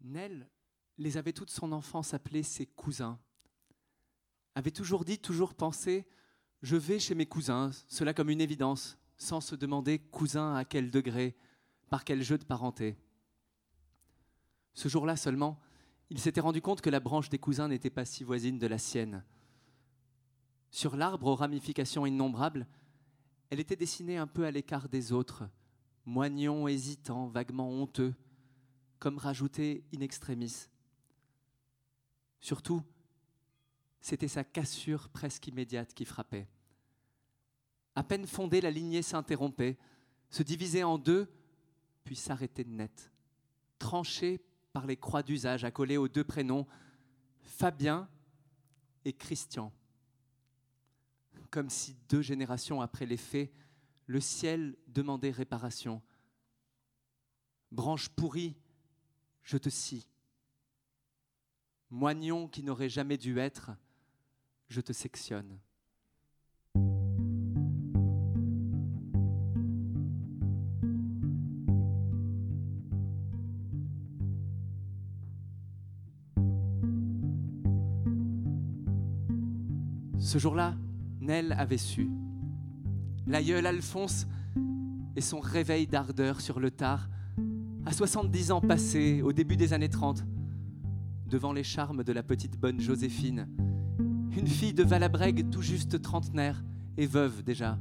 Nell les avait toute son enfance appelés ses cousins. Avait toujours dit, toujours pensé, je vais chez mes cousins, cela comme une évidence, sans se demander cousin à quel degré, par quel jeu de parenté. Ce jour-là seulement, il s'était rendu compte que la branche des cousins n'était pas si voisine de la sienne. Sur l'arbre aux ramifications innombrables, elle était dessinée un peu à l'écart des autres, moignon hésitant, vaguement honteux, comme rajouté in extremis. Surtout, c'était sa cassure presque immédiate qui frappait. À peine fondée, la lignée s'interrompait, se divisait en deux, puis s'arrêtait net, tranchée par les croix d'usage accolées aux deux prénoms, Fabien et Christian. Comme si deux générations après les faits, le ciel demandait réparation. Branche pourrie, je te scie. Moignon qui n'aurait jamais dû être, je te sectionne. Ce jour-là, Nell avait su. L'aïeul Alphonse et son réveil d'ardeur sur le tard, à 70 ans passés, au début des années 30, devant les charmes de la petite bonne Joséphine, une fille de Valabrègue tout juste trentenaire et veuve déjà.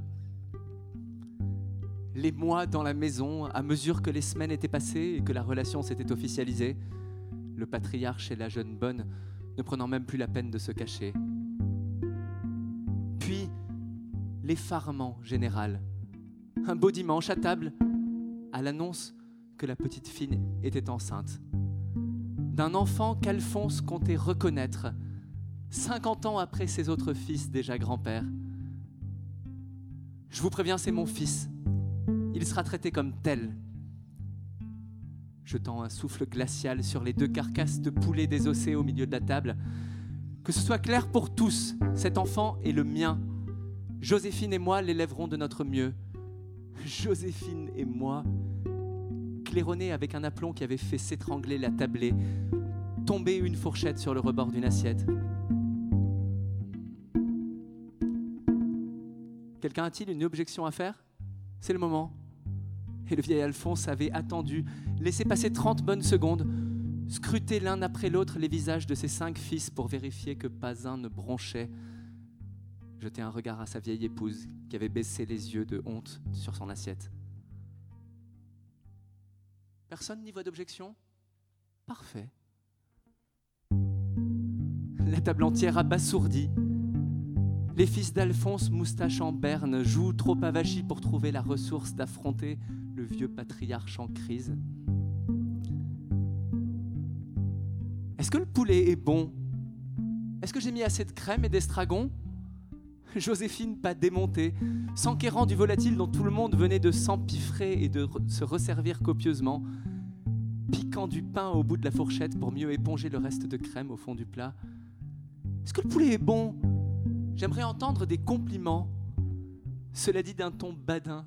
Les mois dans la maison, à mesure que les semaines étaient passées et que la relation s'était officialisée, le patriarche et la jeune bonne ne prenant même plus la peine de se cacher. Puis, l'effarement général. Un beau dimanche à table, à l'annonce que la petite fille était enceinte. D'un enfant qu'Alphonse comptait reconnaître 50 ans après ses autres fils déjà grands-pères. Je vous préviens, c'est mon fils. Il sera traité comme tel. Jetant un souffle glacial sur les deux carcasses de poulet désossées au milieu de la table. Que ce soit clair pour tous, cet enfant est le mien. Joséphine et moi l'élèverons de notre mieux. Joséphine et moi, claironnés avec un aplomb qui avait fait s'étrangler la tablée, tomber une fourchette sur le rebord d'une assiette. Quelqu'un a-t-il une objection à faire? C'est le moment. Et le vieil Alphonse avait attendu, laissé passer 30 bonnes secondes, scruté l'un après l'autre les visages de ses cinq fils pour vérifier que pas un ne bronchait, jeter un regard à sa vieille épouse qui avait baissé les yeux de honte sur son assiette. Personne n'y voit d'objection? Parfait. La table entière abasourdie les fils d'Alphonse, moustache en berne, jouent trop avachis pour trouver la ressource d'affronter le vieux patriarche en crise. Est-ce que le poulet est bon? Est-ce que j'ai mis assez de crème et d'estragon? Joséphine, pas démontée, s'enquérant du volatile dont tout le monde venait de s'empiffrer et de se resservir copieusement, piquant du pain au bout de la fourchette pour mieux éponger le reste de crème au fond du plat. Est-ce que le poulet est bon? J'aimerais entendre des compliments, cela dit d'un ton badin,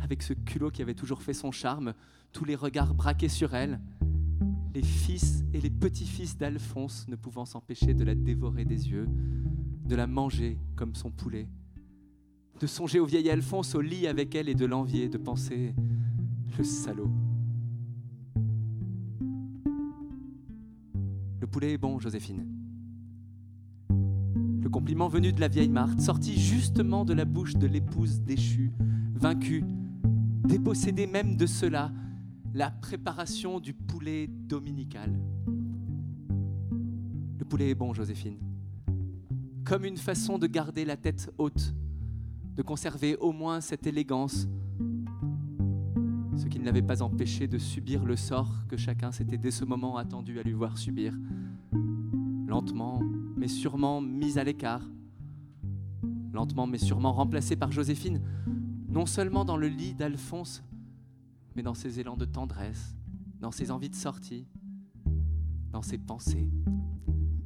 avec ce culot qui avait toujours fait son charme, tous les regards braqués sur elle, les fils et les petits-fils d'Alphonse ne pouvant s'empêcher de la dévorer des yeux, de la manger comme son poulet, de songer au vieil Alphonse au lit avec elle et de l'envier, de penser le salaud. Le poulet est bon, Joséphine compliment venu de la vieille Marthe, sorti justement de la bouche de l'épouse déchue, vaincue, dépossédée même de cela, la préparation du poulet dominical. Le poulet est bon, Joséphine. Comme une façon de garder la tête haute, de conserver au moins cette élégance, ce qui ne l'avait pas empêché de subir le sort que chacun s'était dès ce moment attendu à lui voir subir. Lentement, mais sûrement mise à l'écart, lentement mais sûrement remplacée par Joséphine, non seulement dans le lit d'Alphonse, mais dans ses élans de tendresse, dans ses envies de sortie, dans ses pensées,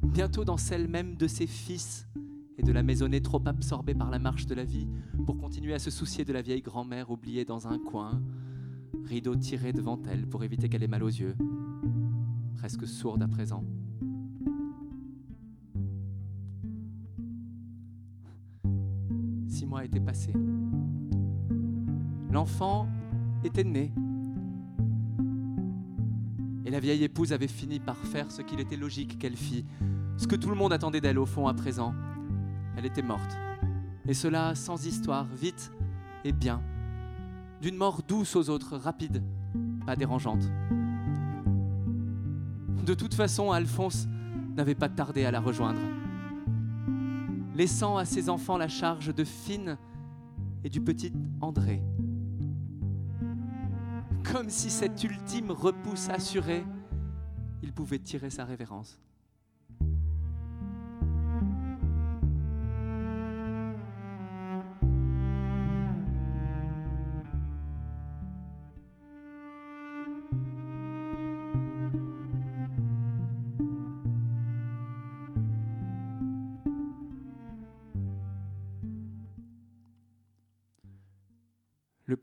bientôt dans celles même de ses fils et de la maisonnée trop absorbée par la marche de la vie pour continuer à se soucier de la vieille grand-mère oubliée dans un coin, rideau tiré devant elle pour éviter qu'elle ait mal aux yeux. presque sourde à présent. Six mois étaient passés. L'enfant était né. Et la vieille épouse avait fini par faire ce qu'il était logique qu'elle fît, ce que tout le monde attendait d'elle au fond à présent. Elle était morte. Et cela sans histoire, vite et bien. D'une mort douce aux autres, rapide, pas dérangeante. De toute façon, Alphonse n'avait pas tardé à la rejoindre, laissant à ses enfants la charge de Fine et du petit André. Comme si cette ultime repousse assurée, il pouvait tirer sa révérence.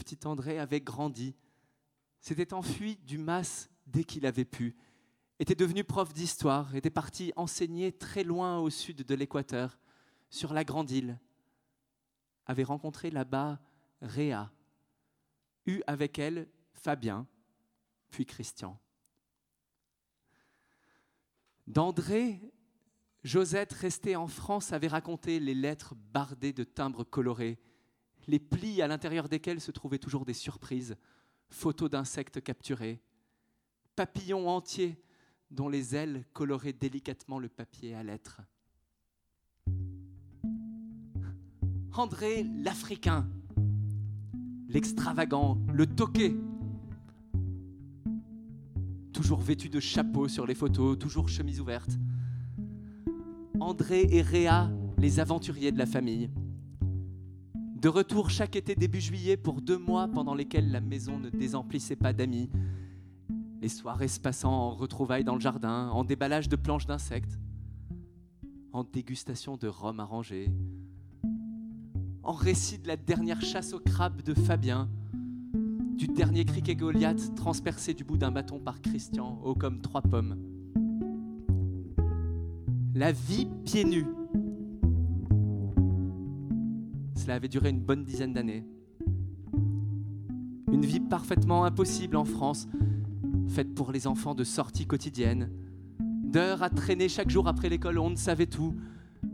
Petit André avait grandi, s'était enfui du mas dès qu'il avait pu, était devenu prof d'histoire, était parti enseigner très loin au sud de l'équateur, sur la grande île, avait rencontré là-bas Réa, eut avec elle Fabien, puis Christian. D'André, Josette, restée en France, avait raconté les lettres bardées de timbres colorés, les plis à l'intérieur desquels se trouvaient toujours des surprises, photos d'insectes capturés, papillons entiers dont les ailes coloraient délicatement le papier à lettres. André l'Africain, l'extravagant, le toqué, toujours vêtu de chapeau sur les photos, toujours chemise ouverte. André et Réa, les aventuriers de la famille. De retour chaque été début juillet pour deux mois pendant lesquels la maison ne désemplissait pas d'amis. Les soirées se passant en retrouvailles dans le jardin, en déballage de planches d'insectes, en dégustation de rhum arrangé, en récit de la dernière chasse au crabe de Fabien, du dernier criquet Goliath transpercé du bout d'un bâton par Christian, haut comme trois pommes. La vie pieds nus cela avait duré une bonne dizaine d'années. Une vie parfaitement impossible en France, faite pour les enfants de sorties quotidiennes, d'heures à traîner chaque jour après l'école, on ne savait tout,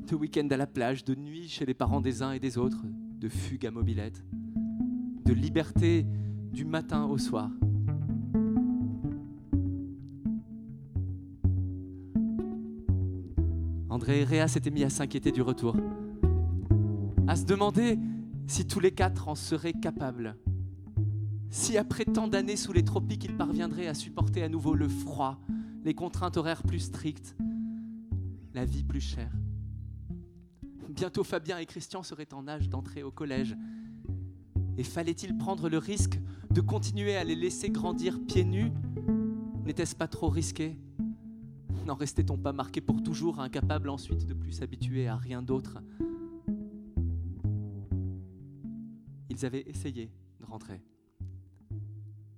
de week-end à la plage, de nuit chez les parents des uns et des autres, de fugue à mobilette, de liberté du matin au soir. André et Réa s'étaient mis à s'inquiéter du retour à se demander si tous les quatre en seraient capables. Si après tant d'années sous les tropiques, ils parviendraient à supporter à nouveau le froid, les contraintes horaires plus strictes, la vie plus chère. Bientôt Fabien et Christian seraient en âge d'entrer au collège. Et fallait-il prendre le risque de continuer à les laisser grandir pieds nus? N'était-ce pas trop risqué? N'en restait-on pas marqué pour toujours, incapable ensuite de plus s'habituer à rien d'autre? Avaient essayé de rentrer.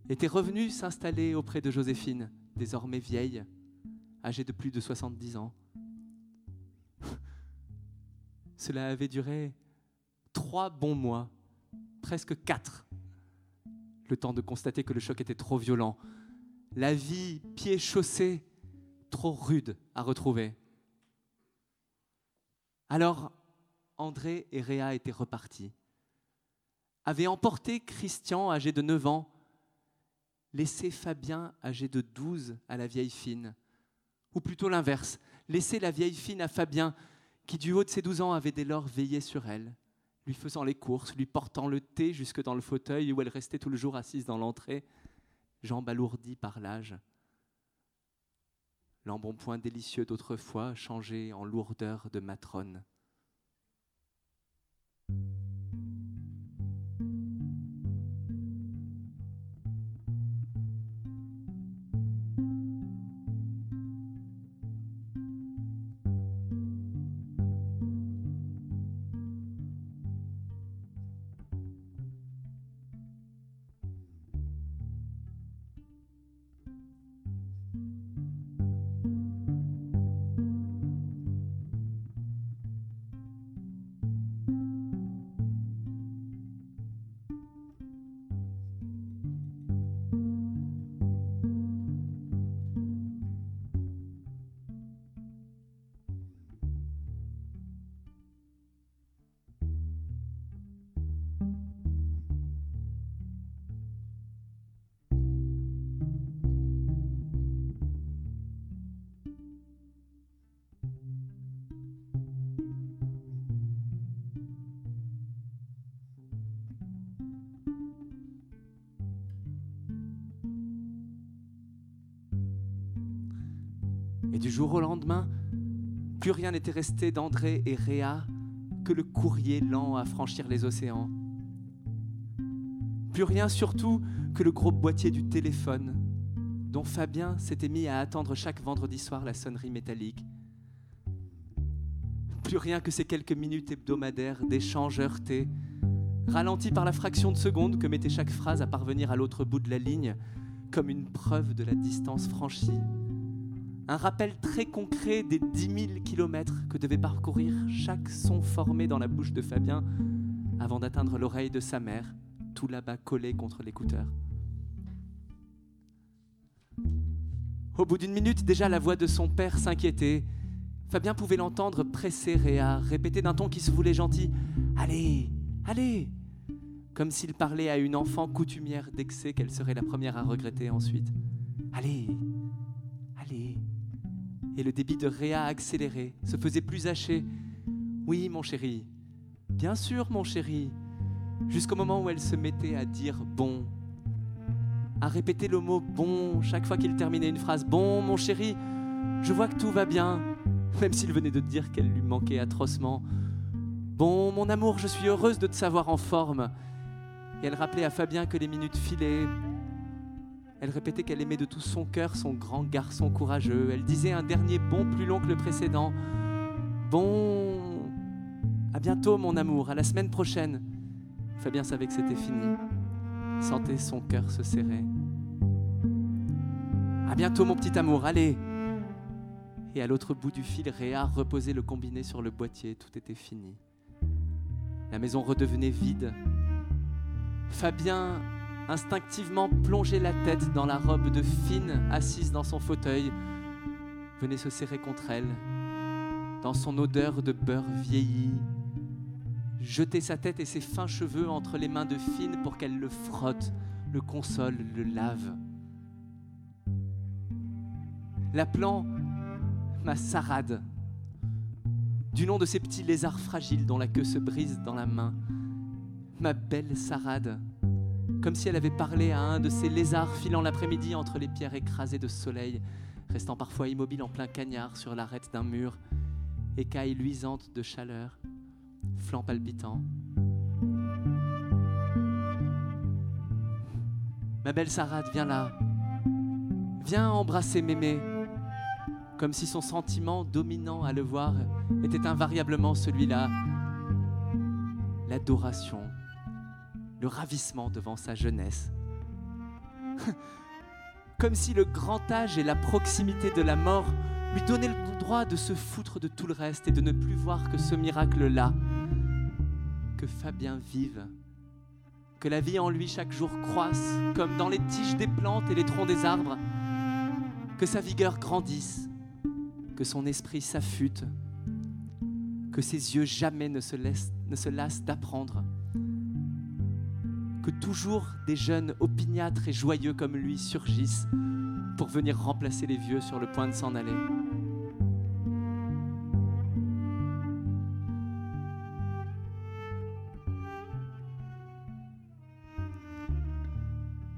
Étaient revenus s'installer auprès de Joséphine, désormais vieille, âgée de plus de 70 ans. Cela avait duré trois bons mois, presque quatre, le temps de constater que le choc était trop violent, la vie pieds chaussés trop rude à retrouver. Alors, André et Réa étaient repartis avait emporté Christian, âgé de 9 ans, laissé Fabien, âgé de 12, à la vieille fine. Ou plutôt l'inverse, laisser la vieille fine à Fabien, qui du haut de ses 12 ans avait dès lors veillé sur elle, lui faisant les courses, lui portant le thé jusque dans le fauteuil où elle restait tout le jour assise dans l'entrée, jambes alourdies par l'âge. L'embonpoint délicieux d'autrefois changé en lourdeur de matrone. Jour au lendemain, plus rien n'était resté d'André et Réa que le courrier lent à franchir les océans. Plus rien surtout que le gros boîtier du téléphone dont Fabien s'était mis à attendre chaque vendredi soir la sonnerie métallique. Plus rien que ces quelques minutes hebdomadaires d'échanges heurtés, ralentis par la fraction de seconde que mettait chaque phrase à parvenir à l'autre bout de la ligne, comme une preuve de la distance franchie. Un rappel très concret des 10 000 kilomètres que devait parcourir chaque son formé dans la bouche de Fabien avant d'atteindre l'oreille de sa mère, tout là-bas collé contre l'écouteur. Au bout d'une minute, déjà la voix de son père s'inquiétait. Fabien pouvait l'entendre presser Réa, répéter d'un ton qui se voulait gentil Allez, allez Comme s'il parlait à une enfant coutumière d'excès qu'elle serait la première à regretter ensuite. Allez, allez Et le débit de Réa accéléré, se faisait plus haché. Oui, mon chéri, bien sûr, mon chéri. Jusqu'au moment où elle se mettait à dire bon à répéter le mot bon chaque fois qu'il terminait une phrase. Bon, mon chéri, je vois que tout va bien, même s'il venait de dire qu'elle lui manquait atrocement. Bon, mon amour, je suis heureuse de te savoir en forme. Et elle rappelait à Fabien que les minutes filaient. Elle répétait qu'elle aimait de tout son cœur son grand garçon courageux. Elle disait un dernier bon plus long que le précédent. Bon, à bientôt mon amour, à la semaine prochaine. Fabien savait que c'était fini sentait son cœur se serrer. À bientôt, mon petit amour, allez. Et à l'autre bout du fil, Réa reposait le combiné sur le boîtier. Tout était fini. La maison redevenait vide. Fabien instinctivement plongeait la tête dans la robe de Fine assise dans son fauteuil, venait se serrer contre elle, dans son odeur de beurre vieilli, jeter sa tête et ses fins cheveux entre les mains de Fine pour qu'elle le frotte, le console, le lave. L'appelant ma sarade, du nom de ces petits lézards fragiles dont la queue se brise dans la main. Ma belle sarade, comme si elle avait parlé à un de ces lézards filant l'après-midi entre les pierres écrasées de soleil, restant parfois immobile en plein cagnard sur l'arête d'un mur, écailles luisantes de chaleur flanc palpitant. Ma belle Sarah, viens là. Viens embrasser Mémé, comme si son sentiment dominant à le voir était invariablement celui-là. L'adoration, le ravissement devant sa jeunesse. comme si le grand âge et la proximité de la mort lui donnaient le droit de se foutre de tout le reste et de ne plus voir que ce miracle-là, que Fabien vive, que la vie en lui chaque jour croisse, comme dans les tiges des plantes et les troncs des arbres, que sa vigueur grandisse, que son esprit s'affûte, que ses yeux jamais ne se, lassent d'apprendre, que toujours des jeunes opiniâtres et joyeux comme lui surgissent pour venir remplacer les vieux sur le point de s'en aller.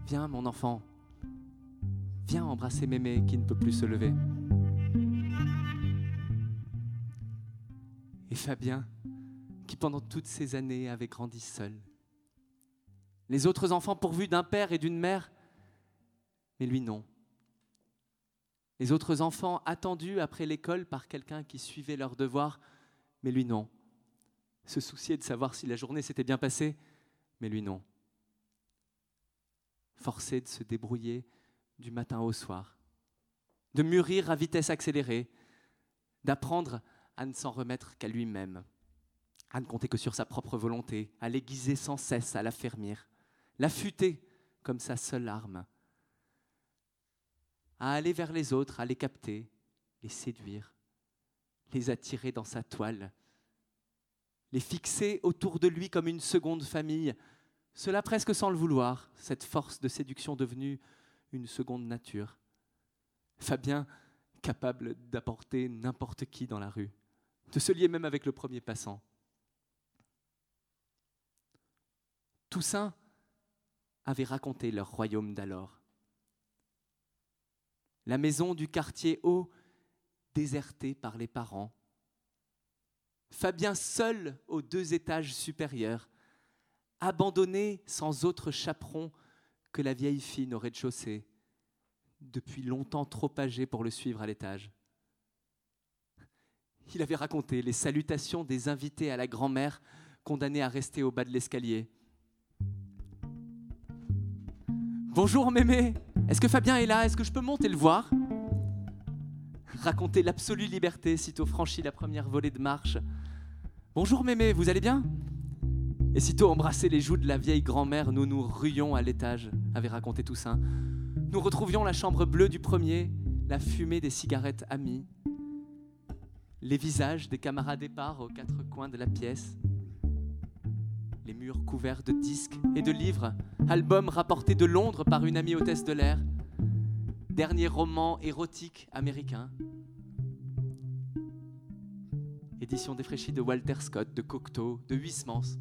Viens, mon enfant. Viens embrasser Mémé qui ne peut plus se lever. Et Fabien, qui pendant toutes ces années avait grandi seul. Les autres enfants pourvus d'un père et d'une mère, mais lui non. Les autres enfants attendus après l'école par quelqu'un qui suivait leurs devoirs, mais lui non. Se soucier de savoir si la journée s'était bien passée, mais lui non. Forcé de se débrouiller du matin au soir, de mûrir à vitesse accélérée, d'apprendre à ne s'en remettre qu'à lui-même, à ne compter que sur sa propre volonté, à l'aiguiser sans cesse, à l'affermir, l'affûter comme sa seule arme, à aller vers les autres, à les capter, les séduire, les attirer dans sa toile, les fixer autour de lui comme une seconde famille, cela presque sans le vouloir, cette force de séduction devenue une seconde nature. Fabien, capable d'apporter n'importe qui dans la rue, de se lier même avec le premier passant. Toussaint avait raconté leur royaume d'alors. La maison du quartier haut déserté par les parents. Fabien seul aux deux étages supérieurs, abandonné sans autre chaperon que la vieille fille au rez-de-chaussée, depuis longtemps trop âgée pour le suivre à l'étage. Il avait raconté les salutations des invités à la grand-mère condamnée à rester au bas de l'escalier. Bonjour mémé, est-ce que Fabien est là? Est-ce que je peux monter le voir? Raconter l'absolue liberté sitôt franchi la première volée de marche. Bonjour mémé, vous allez bien? Et sitôt embrasser les joues de la vieille grand-mère, nous nous ruions à l'étage, avait raconté Toussaint. Nous retrouvions la chambre bleue du premier, la fumée des cigarettes amies, les visages des camarades épars aux quatre coins de la pièce, les murs couverts de disques et de livres, albums rapportés de Londres par une amie hôtesse de l'air, dernier roman érotique américain, édition défraîchie de Walter Scott, de Cocteau, de Huysmans.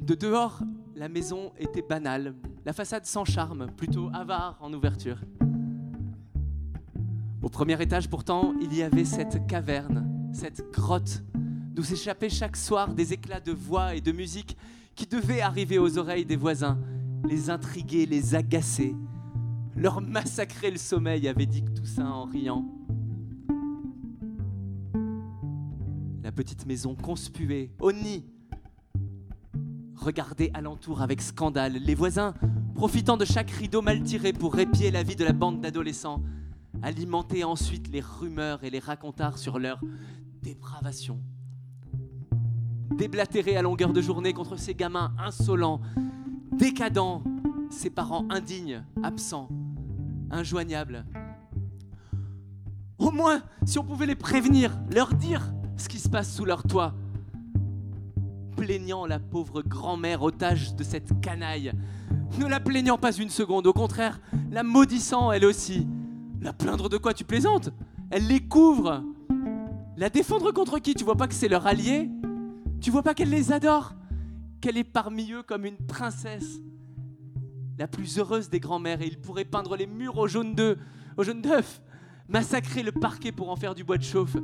De dehors, la maison était banale, la façade sans charme, plutôt avare en ouverture. Au premier étage, pourtant, il y avait cette caverne, cette grotte, d'où s'échappaient chaque soir des éclats de voix et de musique qui devaient arriver aux oreilles des voisins, les intriguer, les agacer, leur massacrer le sommeil, avait dit Toussaint en riant. La petite maison conspuée, au nid, regardait alentour avec scandale, les voisins profitant de chaque rideau mal tiré pour épier la vie de la bande d'adolescents, alimenter ensuite les rumeurs et les racontards sur leur dépravation. Déblatérer à longueur de journée contre ces gamins insolents, décadents, ces parents indignes, absents, injoignables. Au moins, si on pouvait les prévenir, leur dire ce qui se passe sous leur toit, plaignant la pauvre grand-mère otage de cette canaille, ne la plaignant pas une seconde, au contraire, la maudissant elle aussi, la plaindre de quoi tu plaisantes? Elle les couvre. La défendre contre qui? Tu vois pas que c'est leur allié? Tu vois pas qu'elle les adore? Qu'elle est parmi eux comme une princesse La plus heureuse des grands-mères et il pourrait peindre les murs au jaune d'œuf, au jaune d'œuf, massacrer le parquet pour en faire du bois de chauffe.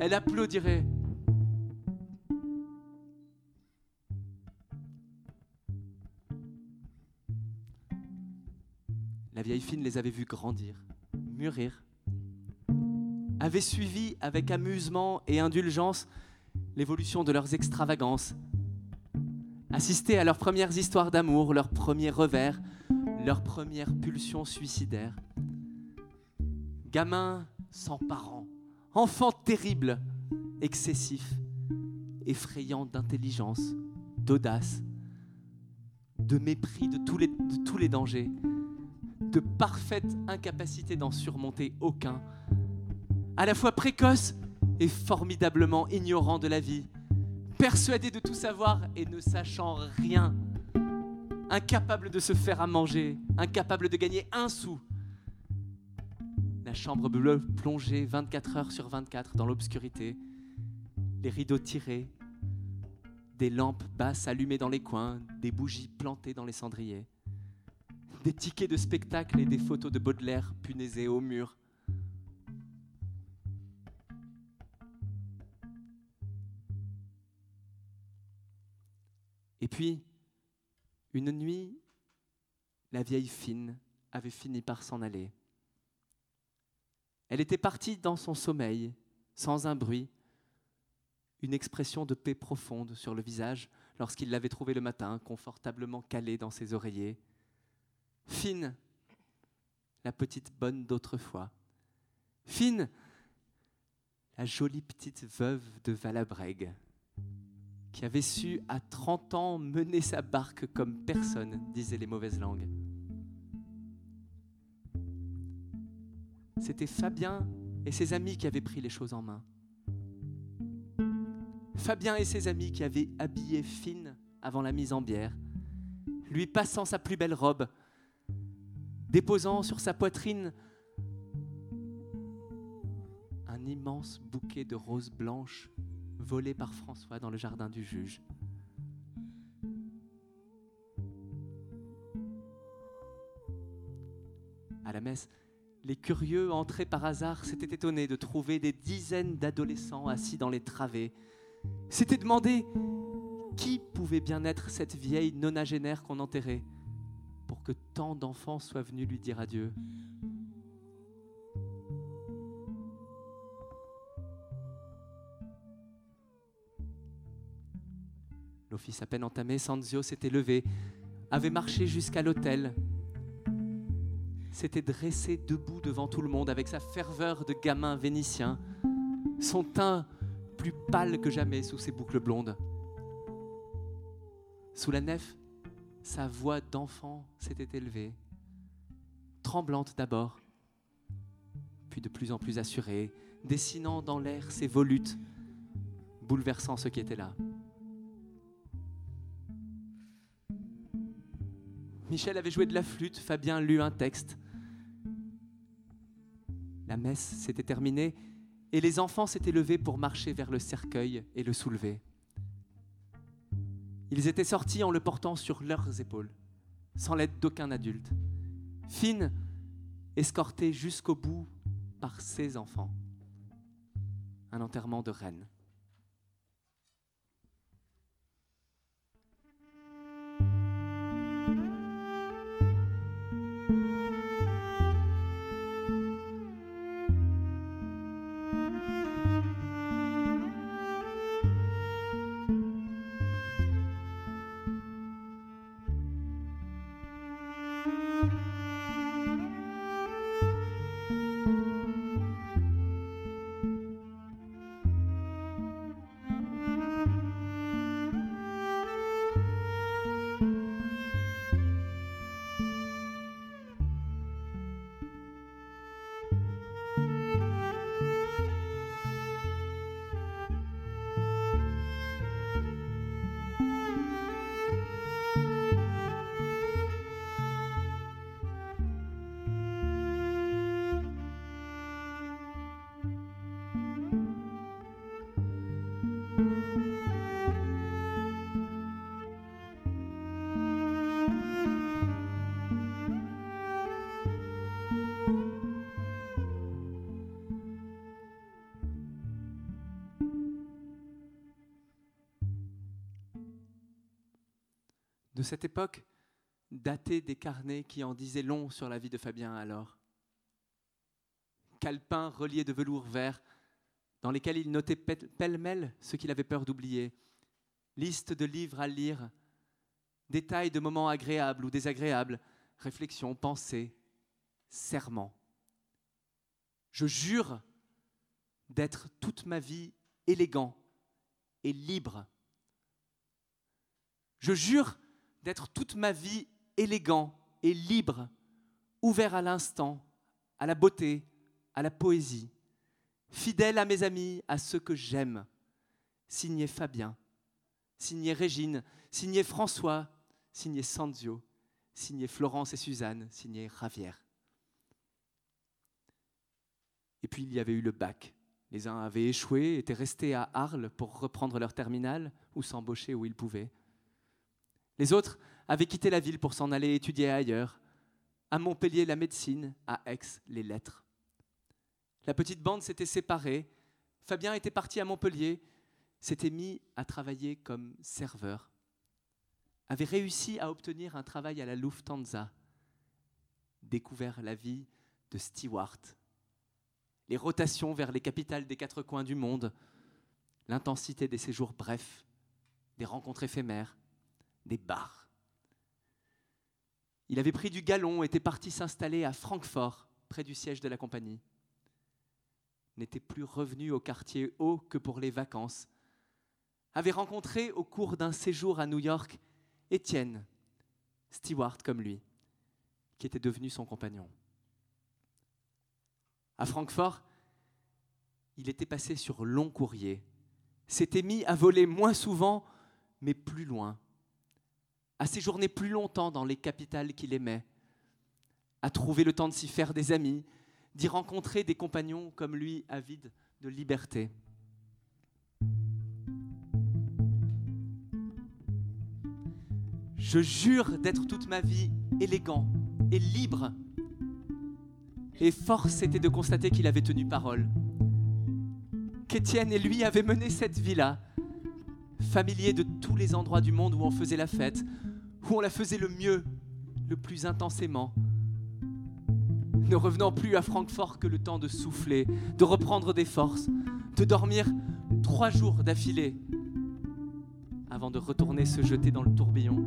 Elle applaudirait. La vieille fine les avait vus grandir mûrir, avaient suivi avec amusement et indulgence l'évolution de leurs extravagances, assisté à leurs premières histoires d'amour, leurs premiers revers, leurs premières pulsions suicidaires. Gamins sans parents, enfants terribles, excessifs, effrayants d'intelligence, d'audace, de mépris de tous les, de tous les dangers, de parfaite incapacité d'en surmonter aucun, à la fois précoce et formidablement ignorant de la vie, persuadé de tout savoir et ne sachant rien, incapable de se faire à manger, incapable de gagner un sou. La chambre bleue plongée 24 heures sur 24 dans l'obscurité, les rideaux tirés, des lampes basses allumées dans les coins, des bougies plantées dans les cendriers des tickets de spectacle et des photos de Baudelaire punaisées au mur. Et puis, une nuit, la vieille fine avait fini par s'en aller. Elle était partie dans son sommeil, sans un bruit, une expression de paix profonde sur le visage lorsqu'il l'avait trouvée le matin, confortablement calée dans ses oreillers, Fine, la petite bonne d'autrefois. Fine, la jolie petite veuve de Valabrègue, qui avait su à 30 ans mener sa barque comme personne, disaient les mauvaises langues. C'était Fabien et ses amis qui avaient pris les choses en main. Fabien et ses amis qui avaient habillé Fine avant la mise en bière, lui passant sa plus belle robe, déposant sur sa poitrine un immense bouquet de roses blanches volé par François dans le jardin du juge. À la messe, Les curieux entrés par hasard s'étaient étonnés de trouver des dizaines d'adolescents assis dans les travées. S'étaient demandé qui pouvait bien être cette vieille nonagénaire qu'on enterrait pour que tant d'enfants soient venus lui dire adieu. L'office à peine entamé, Sanzio s'était levé, avait marché jusqu'à l'hôtel, s'était dressé debout devant tout le monde avec sa ferveur de gamin vénitien, son teint plus pâle que jamais sous ses boucles blondes. Sous la nef, sa voix d'enfant s'était élevée, tremblante d'abord, puis de plus en plus assurée, dessinant dans l'air ses volutes, bouleversant ce qui était là. Michel avait joué de la flûte, Fabien lut un texte. La messe s'était terminée et les enfants s'étaient levés pour marcher vers le cercueil et le soulever. Ils étaient sortis en le portant sur leurs épaules, sans l'aide d'aucun adulte. Fine, escortée jusqu'au bout par ses enfants. Un enterrement de reine. Cette époque datée des carnets qui en disaient long sur la vie de Fabien alors. Calepins reliés de velours vert, dans lesquels il notait pêle-mêle ce qu'il avait peur d'oublier, liste de livres à lire, détails de moments agréables ou désagréables, réflexions, pensées, serments. Je jure d'être toute ma vie élégant et libre. Je jure d'être toute ma vie élégant et libre, ouvert à l'instant, à la beauté, à la poésie, fidèle à mes amis, à ceux que j'aime. Signé Fabien, signé Régine, signé François, signé Sanzio, signé Florence et Suzanne, signé Ravière. Et puis il y avait eu le bac. Les uns avaient échoué, étaient restés à Arles pour reprendre leur terminal ou s'embaucher où ils pouvaient. Les autres avaient quitté la ville pour s'en aller étudier ailleurs, à Montpellier la médecine, à Aix les lettres. La petite bande s'était séparée, Fabien était parti à Montpellier, s'était mis à travailler comme serveur, avait réussi à obtenir un travail à la Lufthansa, découvert la vie de Stewart, les rotations vers les capitales des quatre coins du monde, l'intensité des séjours brefs, des rencontres éphémères, des bars. Il avait pris du galon, était parti s'installer à Francfort, près du siège de la compagnie. N'était plus revenu au quartier haut que pour les vacances. Avait rencontré au cours d'un séjour à New York Étienne, steward comme lui, qui était devenu son compagnon. À Francfort, il était passé sur long courrier, s'était mis à voler moins souvent, mais plus loin à séjourner plus longtemps dans les capitales qu'il aimait, à trouver le temps de s'y faire des amis, d'y rencontrer des compagnons comme lui, avides de liberté. Je jure d'être toute ma vie élégant et libre. Et force était de constater qu'il avait tenu parole. Qu'Étienne et lui avaient mené cette vie-là, familier de tous les endroits du monde où on faisait la fête, où on la faisait le mieux, le plus intensément, ne revenant plus à Francfort que le temps de souffler, de reprendre des forces, de dormir trois jours d'affilée, avant de retourner se jeter dans le tourbillon.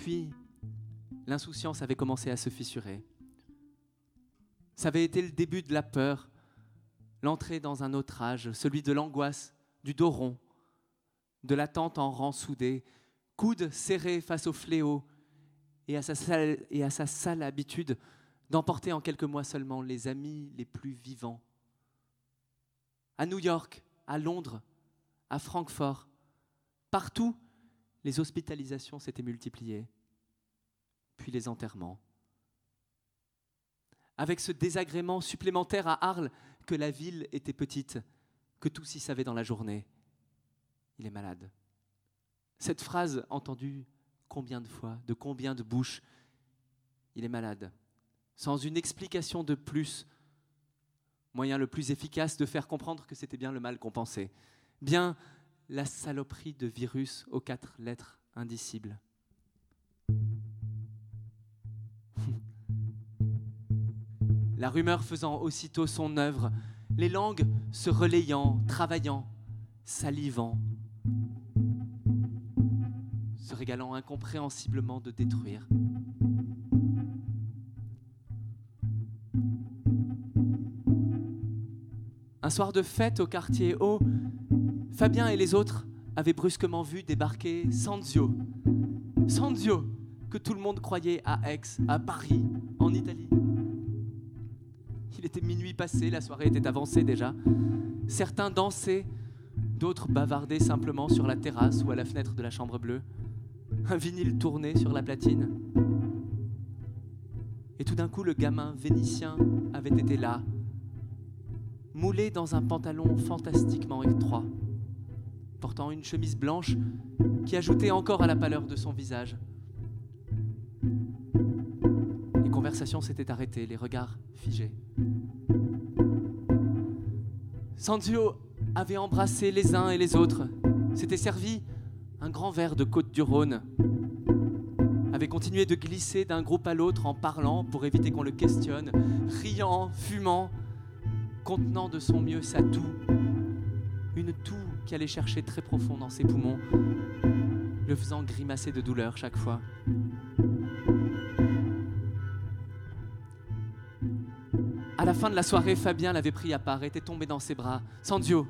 Puis, l'insouciance avait commencé à se fissurer. Ça avait été le début de la peur, l'entrée dans un autre âge, celui de l'angoisse, du dos rond, de l'attente en rang soudé, coude serré face au fléau et à sa sale, et à sa sale habitude d'emporter en quelques mois seulement les amis les plus vivants. À New York, à Londres, à Francfort, partout, les hospitalisations s'étaient multipliées, puis les enterrements avec ce désagrément supplémentaire à Arles que la ville était petite, que tous y savaient dans la journée. Il est malade. Cette phrase entendue combien de fois, de combien de bouches Il est malade. Sans une explication de plus, moyen le plus efficace de faire comprendre que c'était bien le mal qu'on pensait, bien la saloperie de virus aux quatre lettres indicibles. la rumeur faisant aussitôt son œuvre, les langues se relayant, travaillant, salivant, se régalant incompréhensiblement de détruire. Un soir de fête au quartier haut, Fabien et les autres avaient brusquement vu débarquer Sanzio. Sanzio, que tout le monde croyait à Aix, à Paris, en Italie. Il était minuit passé, la soirée était avancée déjà. Certains dansaient, d'autres bavardaient simplement sur la terrasse ou à la fenêtre de la chambre bleue. Un vinyle tournait sur la platine. Et tout d'un coup, le gamin vénitien avait été là, moulé dans un pantalon fantastiquement étroit, portant une chemise blanche qui ajoutait encore à la pâleur de son visage. Les conversations s'étaient arrêtées, les regards figés. Sanzio avait embrassé les uns et les autres, s'était servi un grand verre de Côte du Rhône, avait continué de glisser d'un groupe à l'autre en parlant pour éviter qu'on le questionne, riant, fumant, contenant de son mieux sa toux, une toux qui allait chercher très profond dans ses poumons, le faisant grimacer de douleur chaque fois. À la fin de la soirée, Fabien l'avait pris à part, était tombé dans ses bras. Sandio,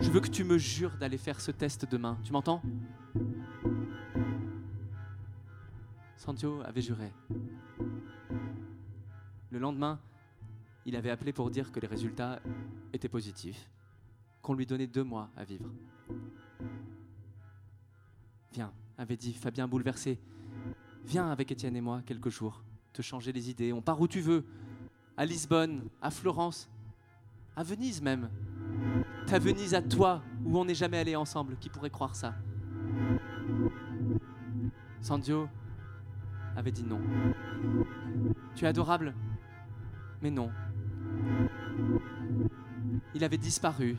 je veux que tu me jures d'aller faire ce test demain. Tu m'entends? Sandio avait juré. Le lendemain, il avait appelé pour dire que les résultats étaient positifs, qu'on lui donnait deux mois à vivre. Viens, avait dit Fabien bouleversé. Viens avec Étienne et moi quelques jours, te changer les idées. On part où tu veux à Lisbonne, à Florence, à Venise même. Ta Venise à toi, où on n'est jamais allé ensemble, qui pourrait croire ça? Sandio avait dit non. Tu es adorable, mais non. Il avait disparu,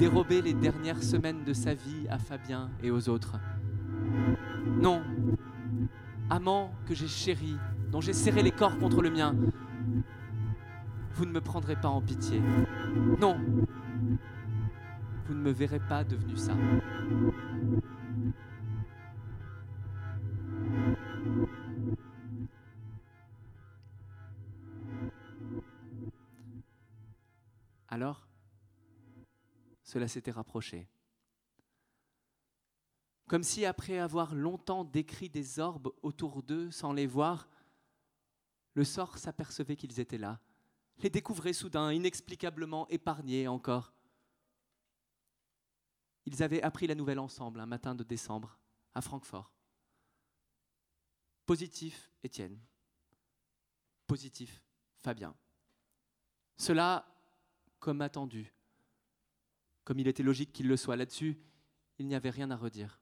dérobé les dernières semaines de sa vie à Fabien et aux autres. Non, amant que j'ai chéri, dont j'ai serré les corps contre le mien, vous ne me prendrez pas en pitié. Non, vous ne me verrez pas devenu ça. Cela s'était rapproché. Comme si après avoir longtemps décrit des orbes autour d'eux sans les voir, le sort s'apercevait qu'ils étaient là, les découvrait soudain, inexplicablement épargnés encore. Ils avaient appris la nouvelle ensemble un matin de décembre à Francfort. Positif, Étienne. positif, Fabien. Cela, comme attendu, comme il était logique qu'il le soit là-dessus, il n'y avait rien à redire.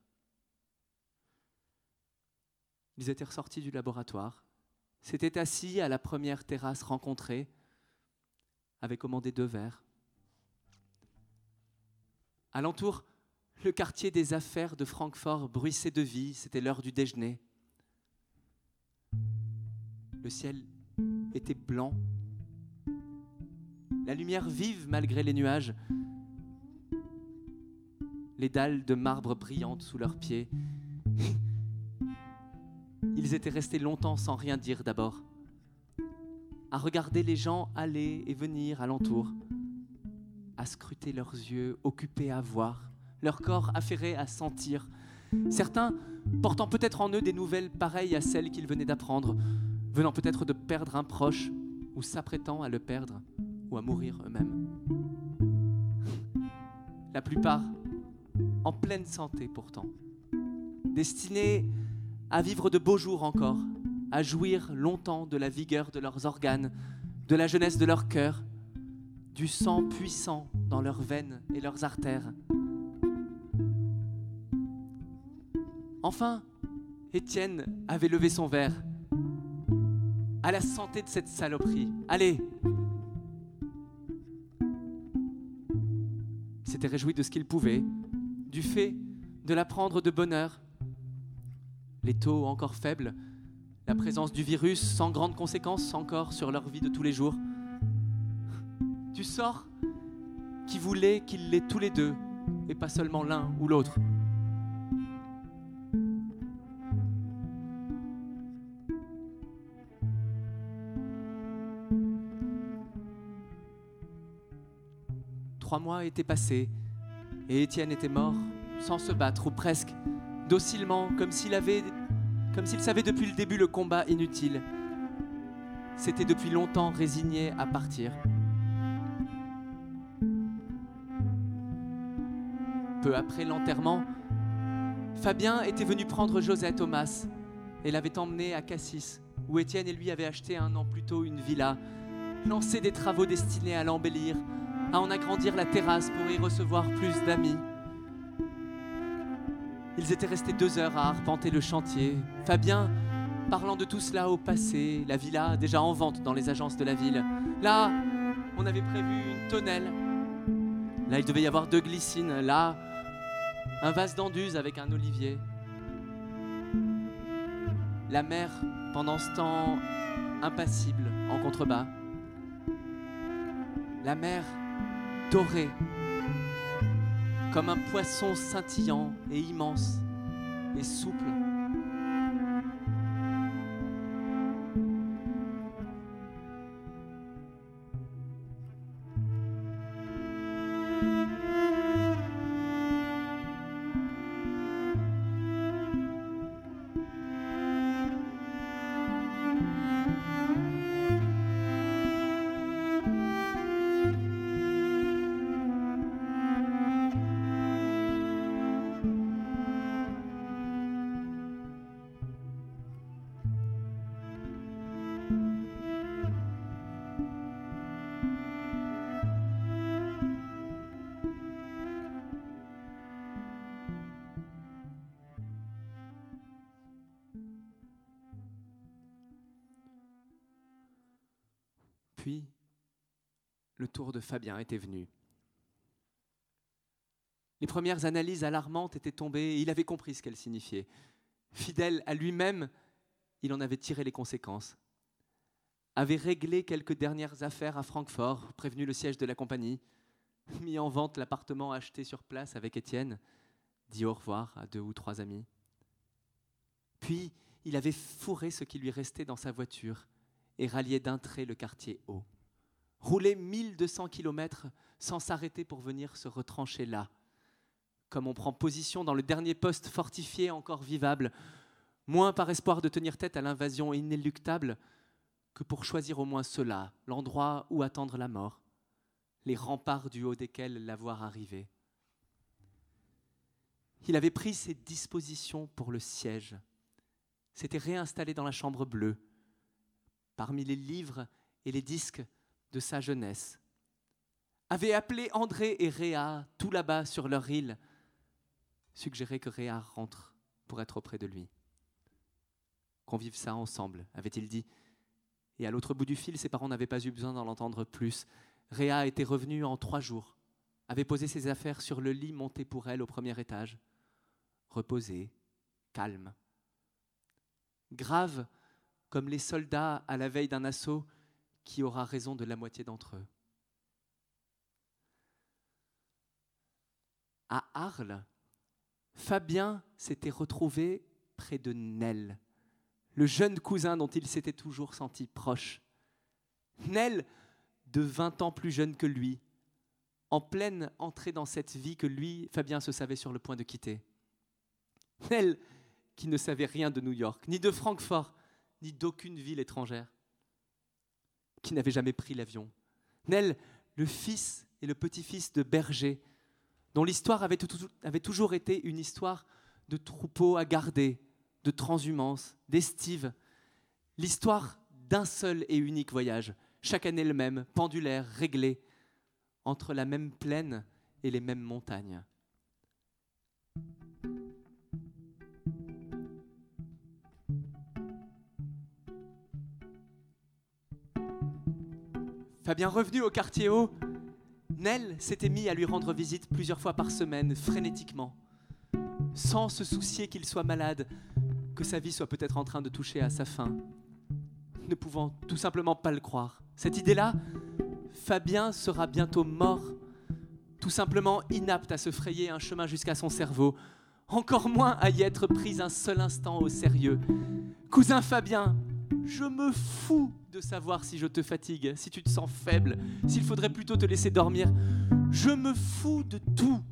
Ils étaient ressortis du laboratoire, s'étaient assis à la première terrasse rencontrée, avaient commandé deux verres. Alentour, le quartier des affaires de Francfort bruissait de vie, c'était l'heure du déjeuner. Le ciel était blanc, la lumière vive malgré les nuages, les dalles de marbre brillantes sous leurs pieds. Ils étaient restés longtemps sans rien dire d'abord, à regarder les gens aller et venir alentour, à scruter leurs yeux, occupés à voir, leur corps affairé à sentir, certains portant peut-être en eux des nouvelles pareilles à celles qu'ils venaient d'apprendre, venant peut-être de perdre un proche ou s'apprêtant à le perdre ou à mourir eux-mêmes. La plupart en pleine santé pourtant, destinés à vivre de beaux jours encore, à jouir longtemps de la vigueur de leurs organes, de la jeunesse de leur cœur, du sang puissant dans leurs veines et leurs artères. Enfin, Étienne avait levé son verre. À la santé de cette saloperie. Allez s'était réjoui de ce qu'il pouvait, du fait de la prendre de bonheur. Les taux encore faibles, la présence du virus sans grandes conséquences encore sur leur vie de tous les jours. Du sort qui voulait qu'ils l'aient tous les deux et pas seulement l'un ou l'autre. Trois mois étaient passés et Étienne était mort sans se battre ou presque, docilement, comme s'il savait depuis le début le combat inutile. C'était depuis longtemps résigné à partir. Peu après l'enterrement, Fabien était venu prendre Josette Thomas et l'avait emmené à Cassis, où Étienne et lui avaient acheté un an plus tôt une villa, lancé des travaux destinés à l'embellir, à en agrandir la terrasse pour y recevoir plus d'amis. Ils étaient restés deux heures à arpenter le chantier. Fabien parlant de tout cela au passé, la villa déjà en vente dans les agences de la ville. Là, on avait prévu une tonnelle. Là, il devait y avoir deux glycines. Là, un vase d'anduze avec un olivier. La mer, pendant ce temps, impassible en contrebas. La mer doré, comme un poisson scintillant et immense et souple. Fabien était venu. Les premières analyses alarmantes étaient tombées et il avait compris ce qu'elles signifiaient. Fidèle à lui-même, il en avait tiré les conséquences. Avait réglé quelques dernières affaires à Francfort, prévenu le siège de la compagnie, mis en vente l'appartement acheté sur place avec Étienne, dit au revoir à deux ou trois amis. Puis, il avait fourré ce qui lui restait dans sa voiture et ralliait d'un trait le quartier haut. Rouler 1200 km sans s'arrêter pour venir se retrancher là. Comme on prend position dans le dernier poste fortifié encore vivable, moins par espoir de tenir tête à l'invasion inéluctable que pour choisir au moins cela, l'endroit où attendre la mort, les remparts du haut desquels la voir arriver. Il avait pris ses dispositions pour le siège, s'était réinstallé dans la chambre bleue, parmi les livres et les disques de sa jeunesse, avait appelé André et Réa tout là-bas sur leur île, suggéré que Réa rentre pour être auprès de lui. Qu'on vive ça ensemble, avait-il dit. Et à l'autre bout du fil, ses parents n'avaient pas eu besoin d'en entendre plus. Réa était revenue en trois jours, avait posé ses affaires sur le lit monté pour elle au premier étage, reposée, calme. Grave comme les soldats à la veille d'un assaut qui aura raison de la moitié d'entre eux. À Arles, Fabien s'était retrouvé près de Nel, le jeune cousin dont il s'était toujours senti proche. Nel, de 20 ans plus jeune que lui, en pleine entrée dans cette vie que lui, Fabien, se savait sur le point de quitter. Nel, qui ne savait rien de New York, ni de Francfort, ni d'aucune ville étrangère, qui n'avait jamais pris l'avion. Nel, le fils et le petit-fils de berger, dont l'histoire avait, toujours été une histoire de troupeaux à garder, de transhumance, d'estive, l'histoire d'un seul et unique voyage, chaque année le même, pendulaire, réglé, entre la même plaine et les mêmes montagnes. Fabien revenu au quartier haut, Nell s'était mis à lui rendre visite plusieurs fois par semaine, frénétiquement, sans se soucier qu'il soit malade, que sa vie soit peut-être en train de toucher à sa fin, ne pouvant tout simplement pas le croire. Cette idée-là, Fabien sera bientôt mort, tout simplement inapte à se frayer un chemin jusqu'à son cerveau, encore moins à y être pris un seul instant au sérieux. Cousin Fabien, je me fous de savoir si je te fatigue, si tu te sens faible, s'il faudrait plutôt te laisser dormir. Je me fous de tout,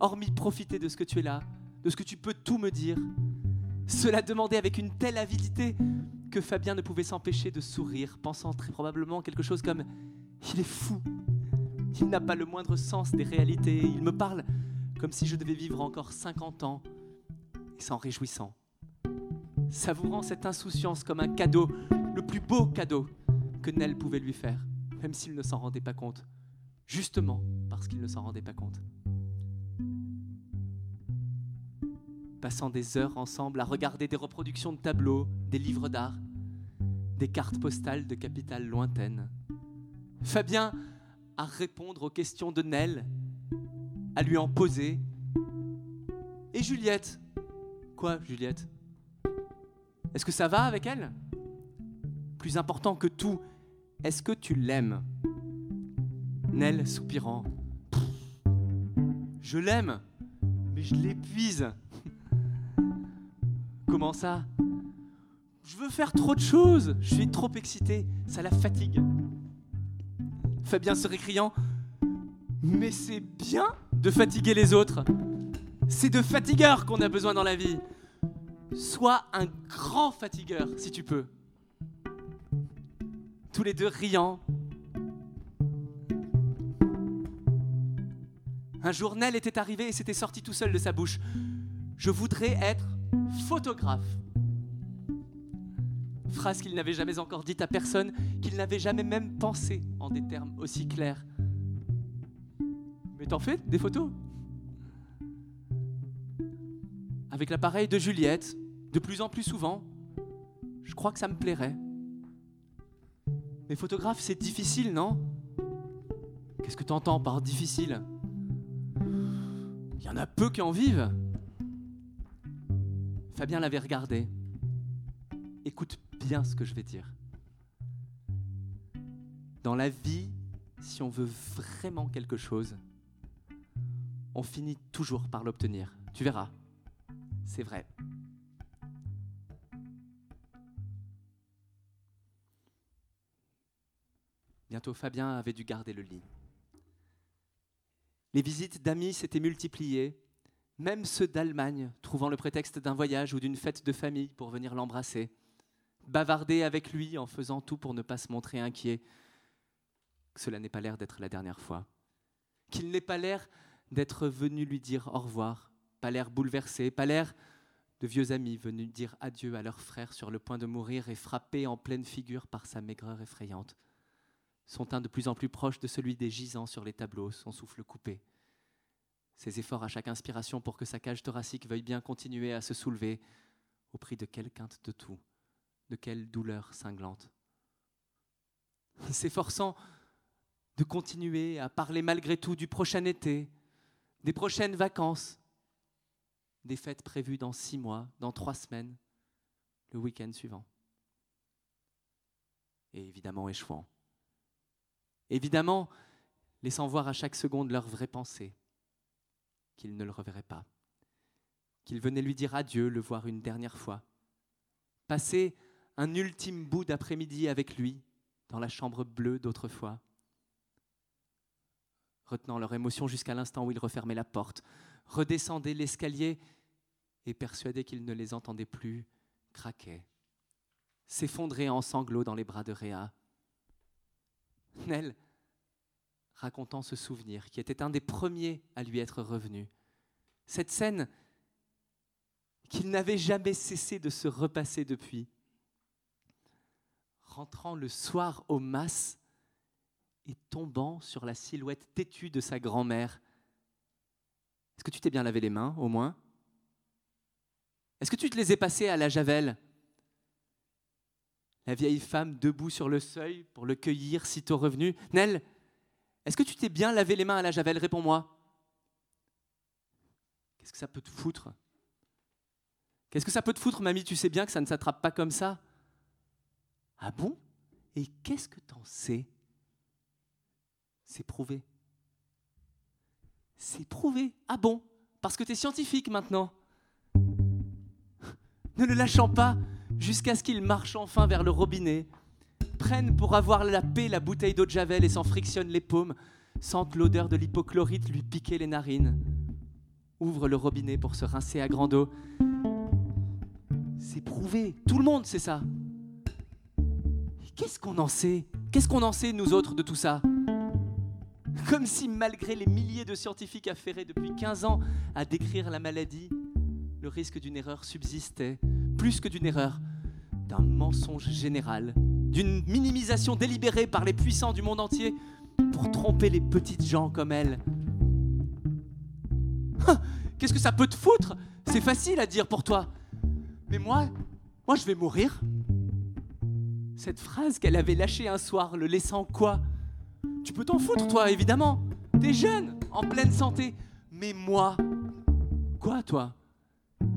hormis profiter de ce que tu es là, de ce que tu peux tout me dire. Cela demandait avec une telle avidité que Fabien ne pouvait s'empêcher de sourire, pensant très probablement quelque chose comme ⁇ Il est fou Il n'a pas le moindre sens des réalités, il me parle comme si je devais vivre encore 50 ans, et s'en réjouissant. Savourant cette insouciance comme un cadeau le plus beau cadeau que Nell pouvait lui faire, même s'il ne s'en rendait pas compte, justement parce qu'il ne s'en rendait pas compte. Passant des heures ensemble à regarder des reproductions de tableaux, des livres d'art, des cartes postales de capitales lointaines. Fabien à répondre aux questions de Nell, à lui en poser. Et Juliette? Quoi, Juliette? Est-ce que ça va avec elle? Plus important que tout, est-ce que tu l'aimes? Nell soupirant. Je l'aime, mais je l'épuise. Comment ça? Je veux faire trop de choses, je suis trop excité, ça la fatigue. Fabien se récriant Mais c'est bien de fatiguer les autres. C'est de fatigueurs qu'on a besoin dans la vie. Sois un grand fatigueur si tu peux tous les deux riant. Un jour, Nell était arrivé et s'était sorti tout seul de sa bouche. Je voudrais être photographe. Phrase qu'il n'avait jamais encore dite à personne, qu'il n'avait jamais même pensé en des termes aussi clairs. Mais t'en fais des photos? Avec l'appareil de Juliette, de plus en plus souvent, je crois que ça me plairait. Mais photographe, c'est difficile, non? Qu'est-ce que tu entends par difficile? Il y en a peu qui en vivent. Fabien l'avait regardé. Écoute bien ce que je vais dire. Dans la vie, si on veut vraiment quelque chose, on finit toujours par l'obtenir. Tu verras. C'est vrai. Bientôt Fabien avait dû garder le lit. Les visites d'amis s'étaient multipliées, même ceux d'Allemagne, trouvant le prétexte d'un voyage ou d'une fête de famille pour venir l'embrasser, bavarder avec lui en faisant tout pour ne pas se montrer inquiet. Cela n'est pas l'air d'être la dernière fois. Qu'il n'ait pas l'air d'être venu lui dire au revoir, pas l'air bouleversé, pas l'air de vieux amis venus dire adieu à leur frère sur le point de mourir et frappés en pleine figure par sa maigreur effrayante. Son teint de plus en plus proche de celui des gisants sur les tableaux, son souffle coupé. Ses efforts à chaque inspiration pour que sa cage thoracique veuille bien continuer à se soulever, au prix de quelle quinte de tout, de quelle douleur cinglante. S'efforçant de continuer à parler malgré tout du prochain été, des prochaines vacances, des fêtes prévues dans six mois, dans trois semaines, le week-end suivant. Et évidemment échouant. Évidemment, laissant voir à chaque seconde leur vraie pensée, qu'il ne le reverrait pas, qu'il venait lui dire adieu, le voir une dernière fois, passer un ultime bout d'après-midi avec lui dans la chambre bleue d'autrefois, retenant leur émotion jusqu'à l'instant où il refermait la porte, redescendait l'escalier et persuadé qu'il ne les entendait plus, craquait, s'effondrait en sanglots dans les bras de Réa. Racontant ce souvenir, qui était un des premiers à lui être revenu, cette scène qu'il n'avait jamais cessé de se repasser depuis, rentrant le soir au mas et tombant sur la silhouette têtue de sa grand-mère. Est-ce que tu t'es bien lavé les mains, au moins? Est-ce que tu te les ai passées à la javel? La vieille femme debout sur le seuil pour le cueillir sitôt revenu. Nell, est-ce que tu t'es bien lavé les mains à la javel? Réponds-moi. Qu'est-ce que ça peut te foutre? Qu'est-ce que ça peut te foutre, mamie? Tu sais bien que ça ne s'attrape pas comme ça. Ah bon? Et qu'est-ce que t'en sais? C'est prouvé. C'est prouvé. Ah bon? Parce que tu es scientifique maintenant. Ne le lâchant pas jusqu'à ce qu'il marche enfin vers le robinet, prenne pour avoir la paix la bouteille d'eau de javel et s'en frictionne les paumes, sente l'odeur de l'hypochlorite lui piquer les narines, ouvre le robinet pour se rincer à grande eau. C'est prouvé. Tout le monde sait ça. Qu'est-ce qu'on en sait? Qu'est-ce qu'on en sait, nous autres, de tout ça? Comme si malgré les milliers de scientifiques affairés depuis 15 ans à décrire la maladie, le risque d'une erreur subsistait, plus que d'une erreur, d'un mensonge général, d'une minimisation délibérée par les puissants du monde entier pour tromper les petites gens comme elle. Ah, qu'est-ce que ça peut te foutre? C'est facile à dire pour toi. Mais moi, moi je vais mourir. Cette phrase qu'elle avait lâchée un soir, le laissant quoi? Tu peux t'en foutre, toi, évidemment. T'es jeune, en pleine santé. Mais moi, quoi, toi?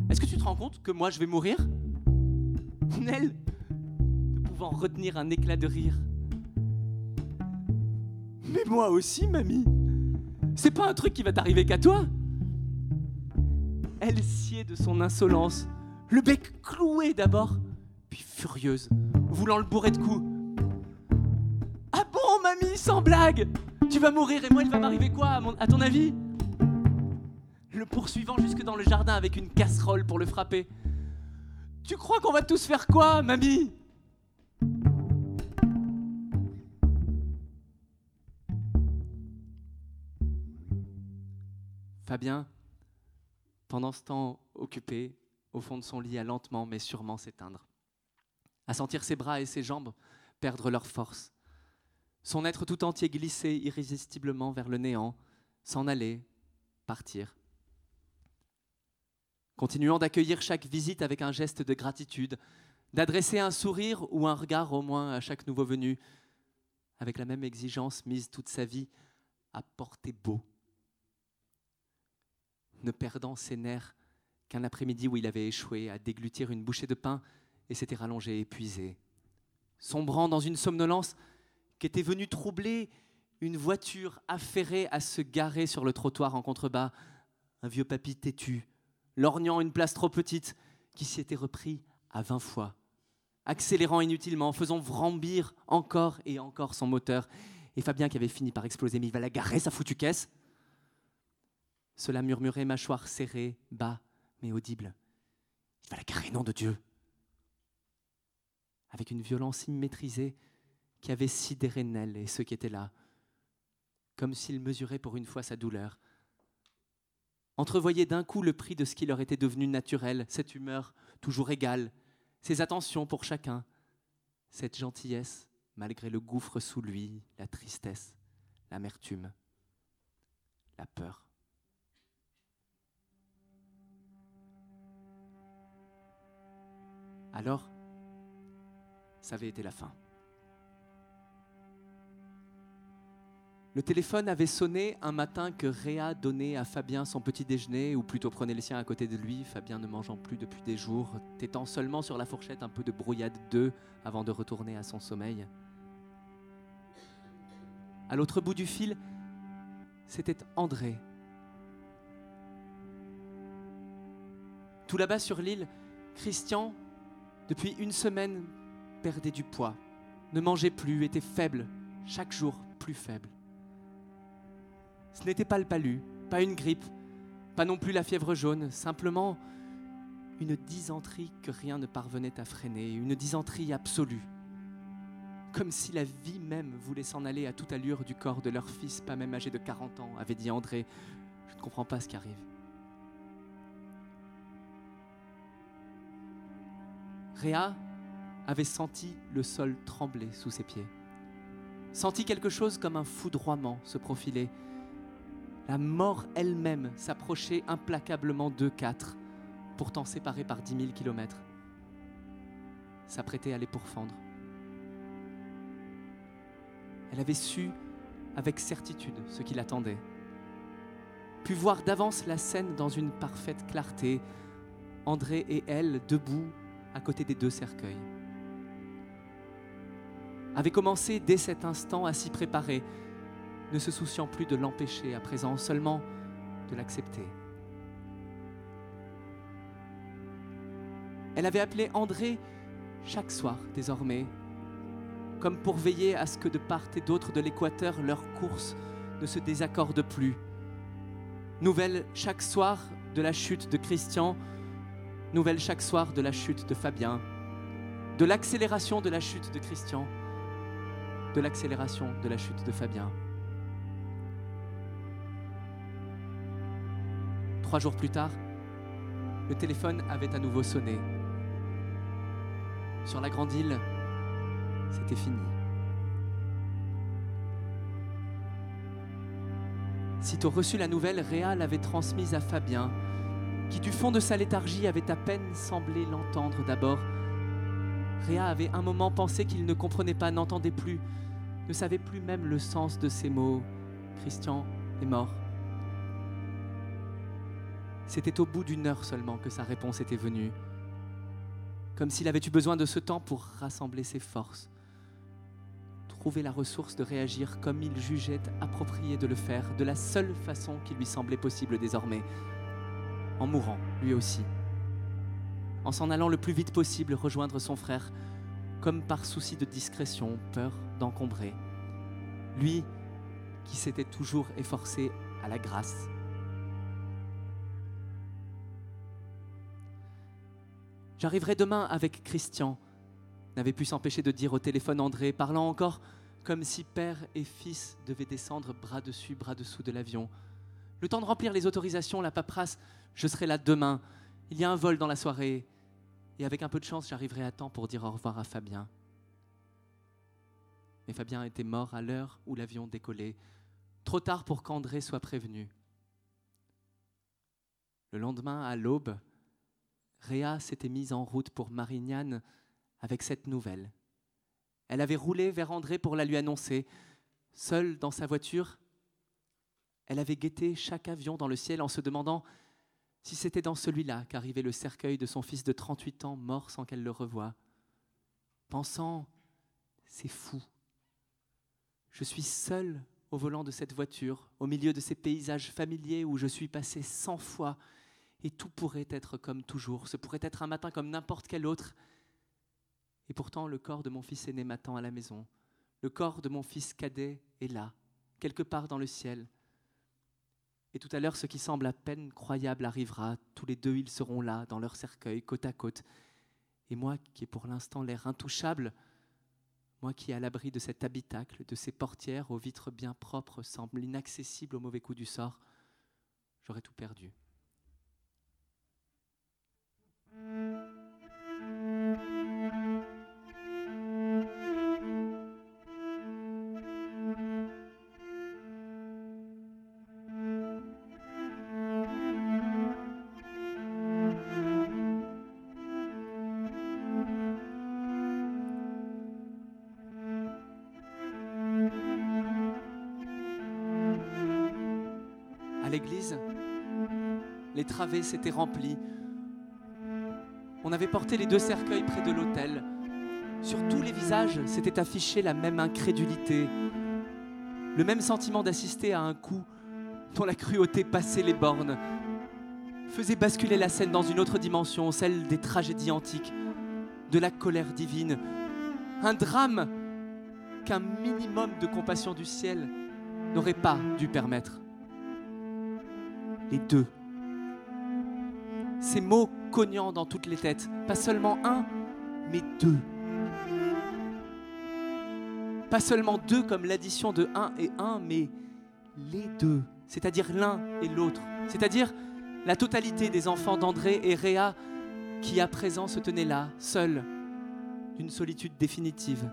Est-ce que tu te rends compte que moi, je vais mourir? Nell, ne pouvant retenir un éclat de rire. Mais moi aussi, mamie. C'est pas un truc qui va t'arriver qu'à toi. Elle sied de son insolence, le bec cloué d'abord, puis furieuse, voulant le bourrer de coups mamie, sans blague? Tu vas mourir et moi, il va m'arriver quoi, à, ton avis? Le poursuivant jusque dans le jardin avec une casserole pour le frapper. Tu crois qu'on va tous faire quoi, mamie? Fabien, pendant ce temps occupé, au fond de son lit, a lentement mais sûrement s'éteindre, à sentir ses bras et ses jambes perdre leur force, son être tout entier glissait irrésistiblement vers le néant, s'en aller, partir. Continuant d'accueillir chaque visite avec un geste de gratitude, d'adresser un sourire ou un regard au moins à chaque nouveau venu, avec la même exigence mise toute sa vie à porter beau, ne perdant ses nerfs qu'un après-midi où il avait échoué à déglutir une bouchée de pain et s'était rallongé épuisé, sombrant dans une somnolence qui était venu troubler une voiture affairée à se garer sur le trottoir en contrebas, un vieux papy têtu, lorgnant une place trop petite, qui s'y était repris à vingt fois, accélérant inutilement, faisant vrambir encore et encore son moteur, et Fabien qui avait fini par exploser, mais il va la garer, sa foutue caisse. Cela murmurait, mâchoire serrée, bas, mais audible. Il va la garer, nom de Dieu. Avec une violence immaîtrisée, qui avait sidéré Nell et ceux qui étaient là, comme s'il mesurait pour une fois sa douleur. entrevoyaient d'un coup le prix de ce qui leur était devenu naturel, cette humeur toujours égale, ces attentions pour chacun, cette gentillesse malgré le gouffre sous lui, la tristesse, l'amertume, la peur. Alors, ça avait été la fin. Le téléphone avait sonné un matin que Réa donnait à Fabien son petit déjeuner, ou plutôt prenait les siens à côté de lui, Fabien ne mangeant plus depuis des jours, tétant seulement sur la fourchette un peu de brouillade d'œufs avant de retourner à son sommeil. À l'autre bout du fil, c'était André. Tout là-bas sur l'île, Christian, depuis une semaine, perdait du poids, ne mangeait plus, était faible, chaque jour plus faible. Ce n'était pas le palu, pas une grippe, pas non plus la fièvre jaune, simplement une dysenterie que rien ne parvenait à freiner, une dysenterie absolue. Comme si la vie même voulait s'en aller à toute allure du corps de leur fils, pas même âgé de 40 ans, avait dit André. Je ne comprends pas ce qui arrive. Réa avait senti le sol trembler sous ses pieds, senti quelque chose comme un foudroiement se profiler, la mort elle-même s'approchait implacablement d'eux quatre, pourtant séparés par dix mille kilomètres, s'apprêtait à les pourfendre. Elle avait su avec certitude ce qui l'attendait, pu voir d'avance la scène dans une parfaite clarté, André et elle debout à côté des deux cercueils. Avait commencé dès cet instant à s'y préparer, ne se souciant plus de l'empêcher à présent, seulement de l'accepter. Elle avait appelé André chaque soir désormais, comme pour veiller à ce que de part et d'autre de l'équateur leur course ne se désaccorde plus. Nouvelle chaque soir de la chute de Christian, nouvelle chaque soir de la chute de Fabien, de l'accélération de la chute de Christian, de l'accélération de la chute de Fabien. Trois jours plus tard, le téléphone avait à nouveau sonné. Sur la grande île, c'était fini. Sitôt reçu la nouvelle, Réa l'avait transmise à Fabien, qui du fond de sa léthargie avait à peine semblé l'entendre d'abord. Réa avait un moment pensé qu'il ne comprenait pas, n'entendait plus, ne savait plus même le sens de ces mots. Christian est mort. C'était au bout d'une heure seulement que sa réponse était venue, comme s'il avait eu besoin de ce temps pour rassembler ses forces, trouver la ressource de réagir comme il jugeait approprié de le faire, de la seule façon qui lui semblait possible désormais, en mourant lui aussi, en s'en allant le plus vite possible rejoindre son frère, comme par souci de discrétion, peur d'encombrer, lui qui s'était toujours efforcé à la grâce. J'arriverai demain avec Christian, n'avait pu s'empêcher de dire au téléphone André, parlant encore comme si père et fils devaient descendre bras dessus, bras dessous de l'avion. Le temps de remplir les autorisations, la paperasse, je serai là demain. Il y a un vol dans la soirée. Et avec un peu de chance, j'arriverai à temps pour dire au revoir à Fabien. Mais Fabien était mort à l'heure où l'avion décollait, trop tard pour qu'André soit prévenu. Le lendemain, à l'aube, Réa s'était mise en route pour Marignane avec cette nouvelle. Elle avait roulé vers André pour la lui annoncer. Seule dans sa voiture, elle avait guetté chaque avion dans le ciel en se demandant si c'était dans celui-là qu'arrivait le cercueil de son fils de 38 ans mort sans qu'elle le revoie. Pensant, c'est fou. Je suis seule au volant de cette voiture, au milieu de ces paysages familiers où je suis passé cent fois et tout pourrait être comme toujours. Ce pourrait être un matin comme n'importe quel autre. Et pourtant, le corps de mon fils aîné m'attend à la maison. Le corps de mon fils cadet est là, quelque part dans le ciel. Et tout à l'heure, ce qui semble à peine croyable arrivera. Tous les deux, ils seront là, dans leur cercueil, côte à côte. Et moi, qui ai pour l'instant l'air intouchable, moi qui, à l'abri de cet habitacle, de ces portières aux vitres bien propres, semble inaccessible au mauvais coup du sort, j'aurais tout perdu. L'église, les travées s'étaient remplies. On avait porté les deux cercueils près de l'autel. Sur tous les visages s'était affichée la même incrédulité, le même sentiment d'assister à un coup dont la cruauté passait les bornes, faisait basculer la scène dans une autre dimension, celle des tragédies antiques, de la colère divine, un drame qu'un minimum de compassion du ciel n'aurait pas dû permettre. Les deux. Ces mots cognant dans toutes les têtes, pas seulement un, mais deux. Pas seulement deux comme l'addition de un et un, mais les deux, c'est-à-dire l'un et l'autre, c'est-à-dire la totalité des enfants d'André et Réa qui à présent se tenaient là, seuls, d'une solitude définitive,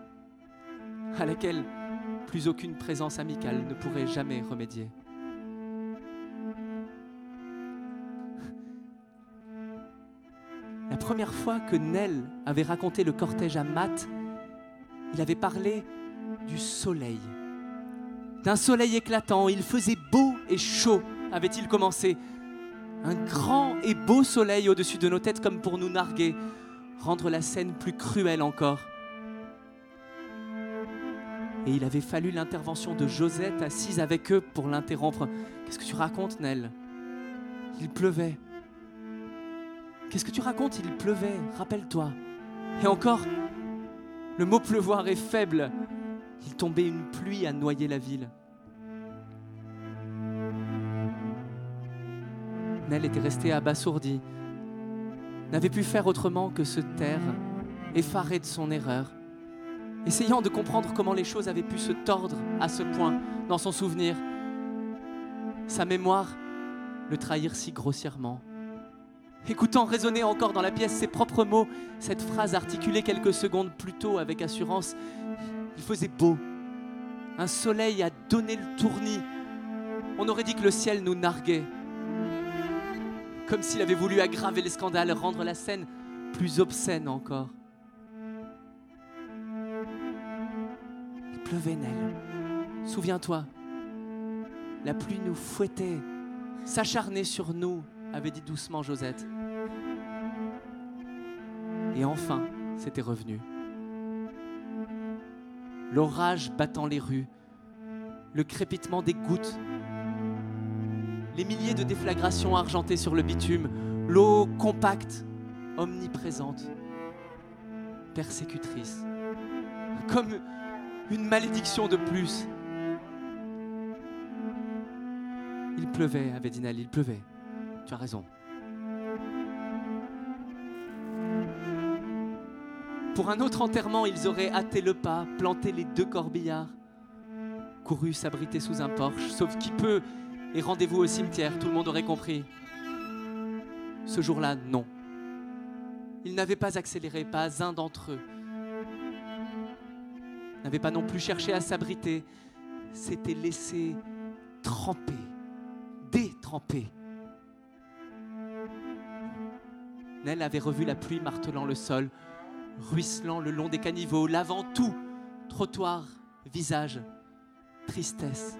à laquelle plus aucune présence amicale ne pourrait jamais remédier. Première fois que Nell avait raconté le cortège à Matt, il avait parlé du soleil. D'un soleil éclatant, il faisait beau et chaud, avait-il commencé. Un grand et beau soleil au-dessus de nos têtes comme pour nous narguer, rendre la scène plus cruelle encore. Et il avait fallu l'intervention de Josette assise avec eux pour l'interrompre. Qu'est-ce que tu racontes, Nell Il pleuvait. Qu'est-ce que tu racontes? Il pleuvait, rappelle-toi. Et encore, le mot pleuvoir est faible. Il tombait une pluie à noyer la ville. Nell était restée abasourdie, n'avait pu faire autrement que se taire, effarée de son erreur, essayant de comprendre comment les choses avaient pu se tordre à ce point dans son souvenir. Sa mémoire le trahir si grossièrement. Écoutant résonner encore dans la pièce ses propres mots, cette phrase articulée quelques secondes plus tôt avec assurance, il faisait beau. Un soleil a donné le tournis. On aurait dit que le ciel nous narguait. Comme s'il avait voulu aggraver les scandales, rendre la scène plus obscène encore. Il pleuvait, Nell. Souviens-toi. La pluie nous fouettait, s'acharnait sur nous, avait dit doucement Josette. Et enfin, c'était revenu. L'orage battant les rues, le crépitement des gouttes, les milliers de déflagrations argentées sur le bitume, l'eau compacte, omniprésente, persécutrice, comme une malédiction de plus. Il pleuvait, avait dit Nell, il pleuvait. Tu as raison. Pour un autre enterrement, ils auraient hâté le pas, planté les deux corbillards, couru s'abriter sous un porche, sauf qui peut, et rendez-vous au cimetière, tout le monde aurait compris. Ce jour-là, non. Ils n'avaient pas accéléré, pas un d'entre eux. N'avaient pas non plus cherché à s'abriter, s'étaient laissés tremper, détremper. Nell avait revu la pluie martelant le sol, ruisselant le long des caniveaux, lavant tout, trottoir, visage, tristesse.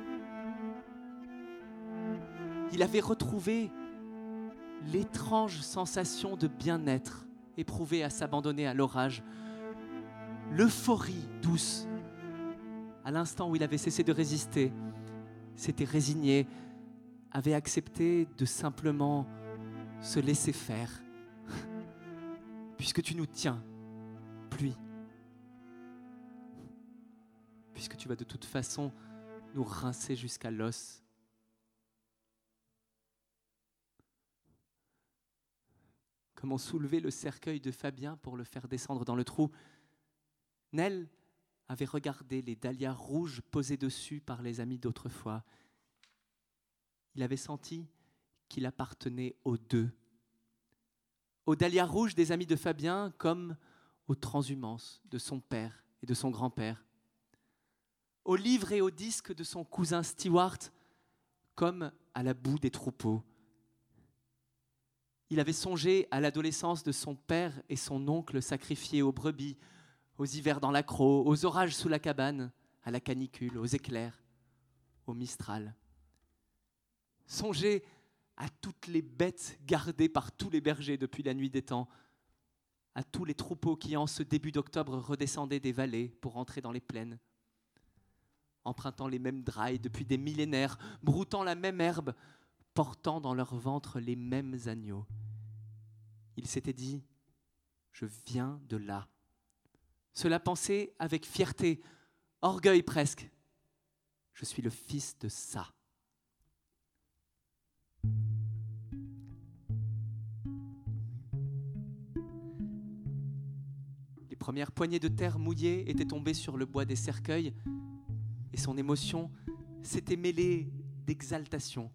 Il avait retrouvé l'étrange sensation de bien-être éprouvée à s'abandonner à l'orage, l'euphorie douce. À l'instant où il avait cessé de résister, s'était résigné, avait accepté de simplement se laisser faire. Puisque tu nous tiens, pluie. Puisque tu vas de toute façon nous rincer jusqu'à l'os. Comment soulever le cercueil de Fabien pour le faire descendre dans le trou? Nell avait regardé les dahlias rouges posés dessus par les amis d'autrefois. Il avait senti qu'il appartenait aux deux, aux dahlias rouges des amis de Fabien comme aux transhumances de son père et de son grand-père, aux livres et aux disques de son cousin Stewart comme à la boue des troupeaux. Il avait songé à l'adolescence de son père et son oncle sacrifiés aux brebis, aux hivers dans l'accro, aux orages sous la cabane, à la canicule, aux éclairs, au mistral. Songez à toutes les bêtes gardées par tous les bergers depuis la nuit des temps, à tous les troupeaux qui en ce début d'octobre redescendaient des vallées pour entrer dans les plaines, empruntant les mêmes drailles depuis des millénaires, broutant la même herbe, portant dans leur ventre les mêmes agneaux. Il s'était dit, je viens de là. Cela pensait avec fierté, orgueil presque. Je suis le fils de ça. Les premières poignées de terre mouillées étaient tombées sur le bois des cercueils et son émotion s'était mêlée d'exaltation.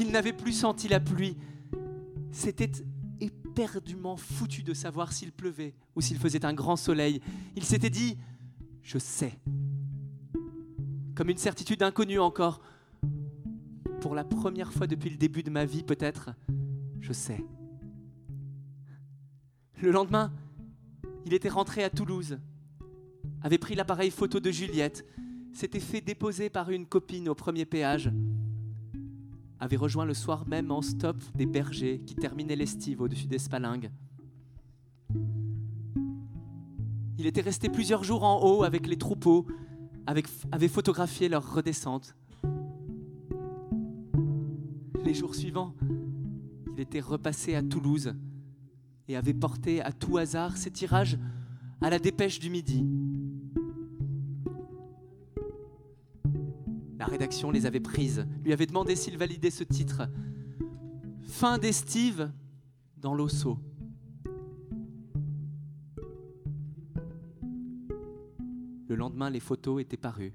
Il n'avait plus senti la pluie. C'était éperdument foutu de savoir s'il pleuvait ou s'il faisait un grand soleil. Il s'était dit, je sais. Comme une certitude inconnue encore. Pour la première fois depuis le début de ma vie peut-être, je sais. Le lendemain, il était rentré à Toulouse, avait pris l'appareil photo de Juliette, s'était fait déposer par une copine au premier péage, avait rejoint le soir même en stop des bergers qui terminaient l'estive au-dessus des Spalingues. Il était resté plusieurs jours en haut avec les troupeaux, avait photographié leur redescente. Les jours suivants, il était repassé à Toulouse et avait porté à tout hasard ses tirages à la dépêche du midi. La rédaction les avait prises, lui avait demandé s'il validait ce titre. Fin d'estive dans l'Osso. Le lendemain, les photos étaient parues.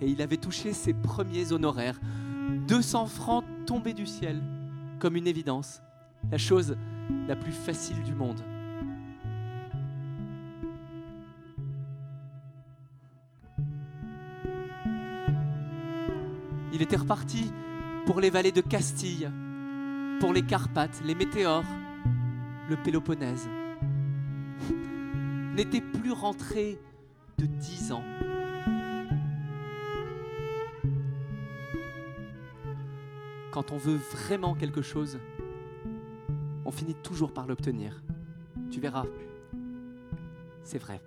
Et il avait touché ses premiers honoraires. 200 francs tombés du ciel, comme une évidence. La chose la plus facile du monde. Il était reparti pour les vallées de Castille, pour les Carpates, les météores, le Péloponnèse. N'était plus rentré de dix ans. Quand on veut vraiment quelque chose, on finit toujours par l'obtenir. Tu verras, c'est vrai.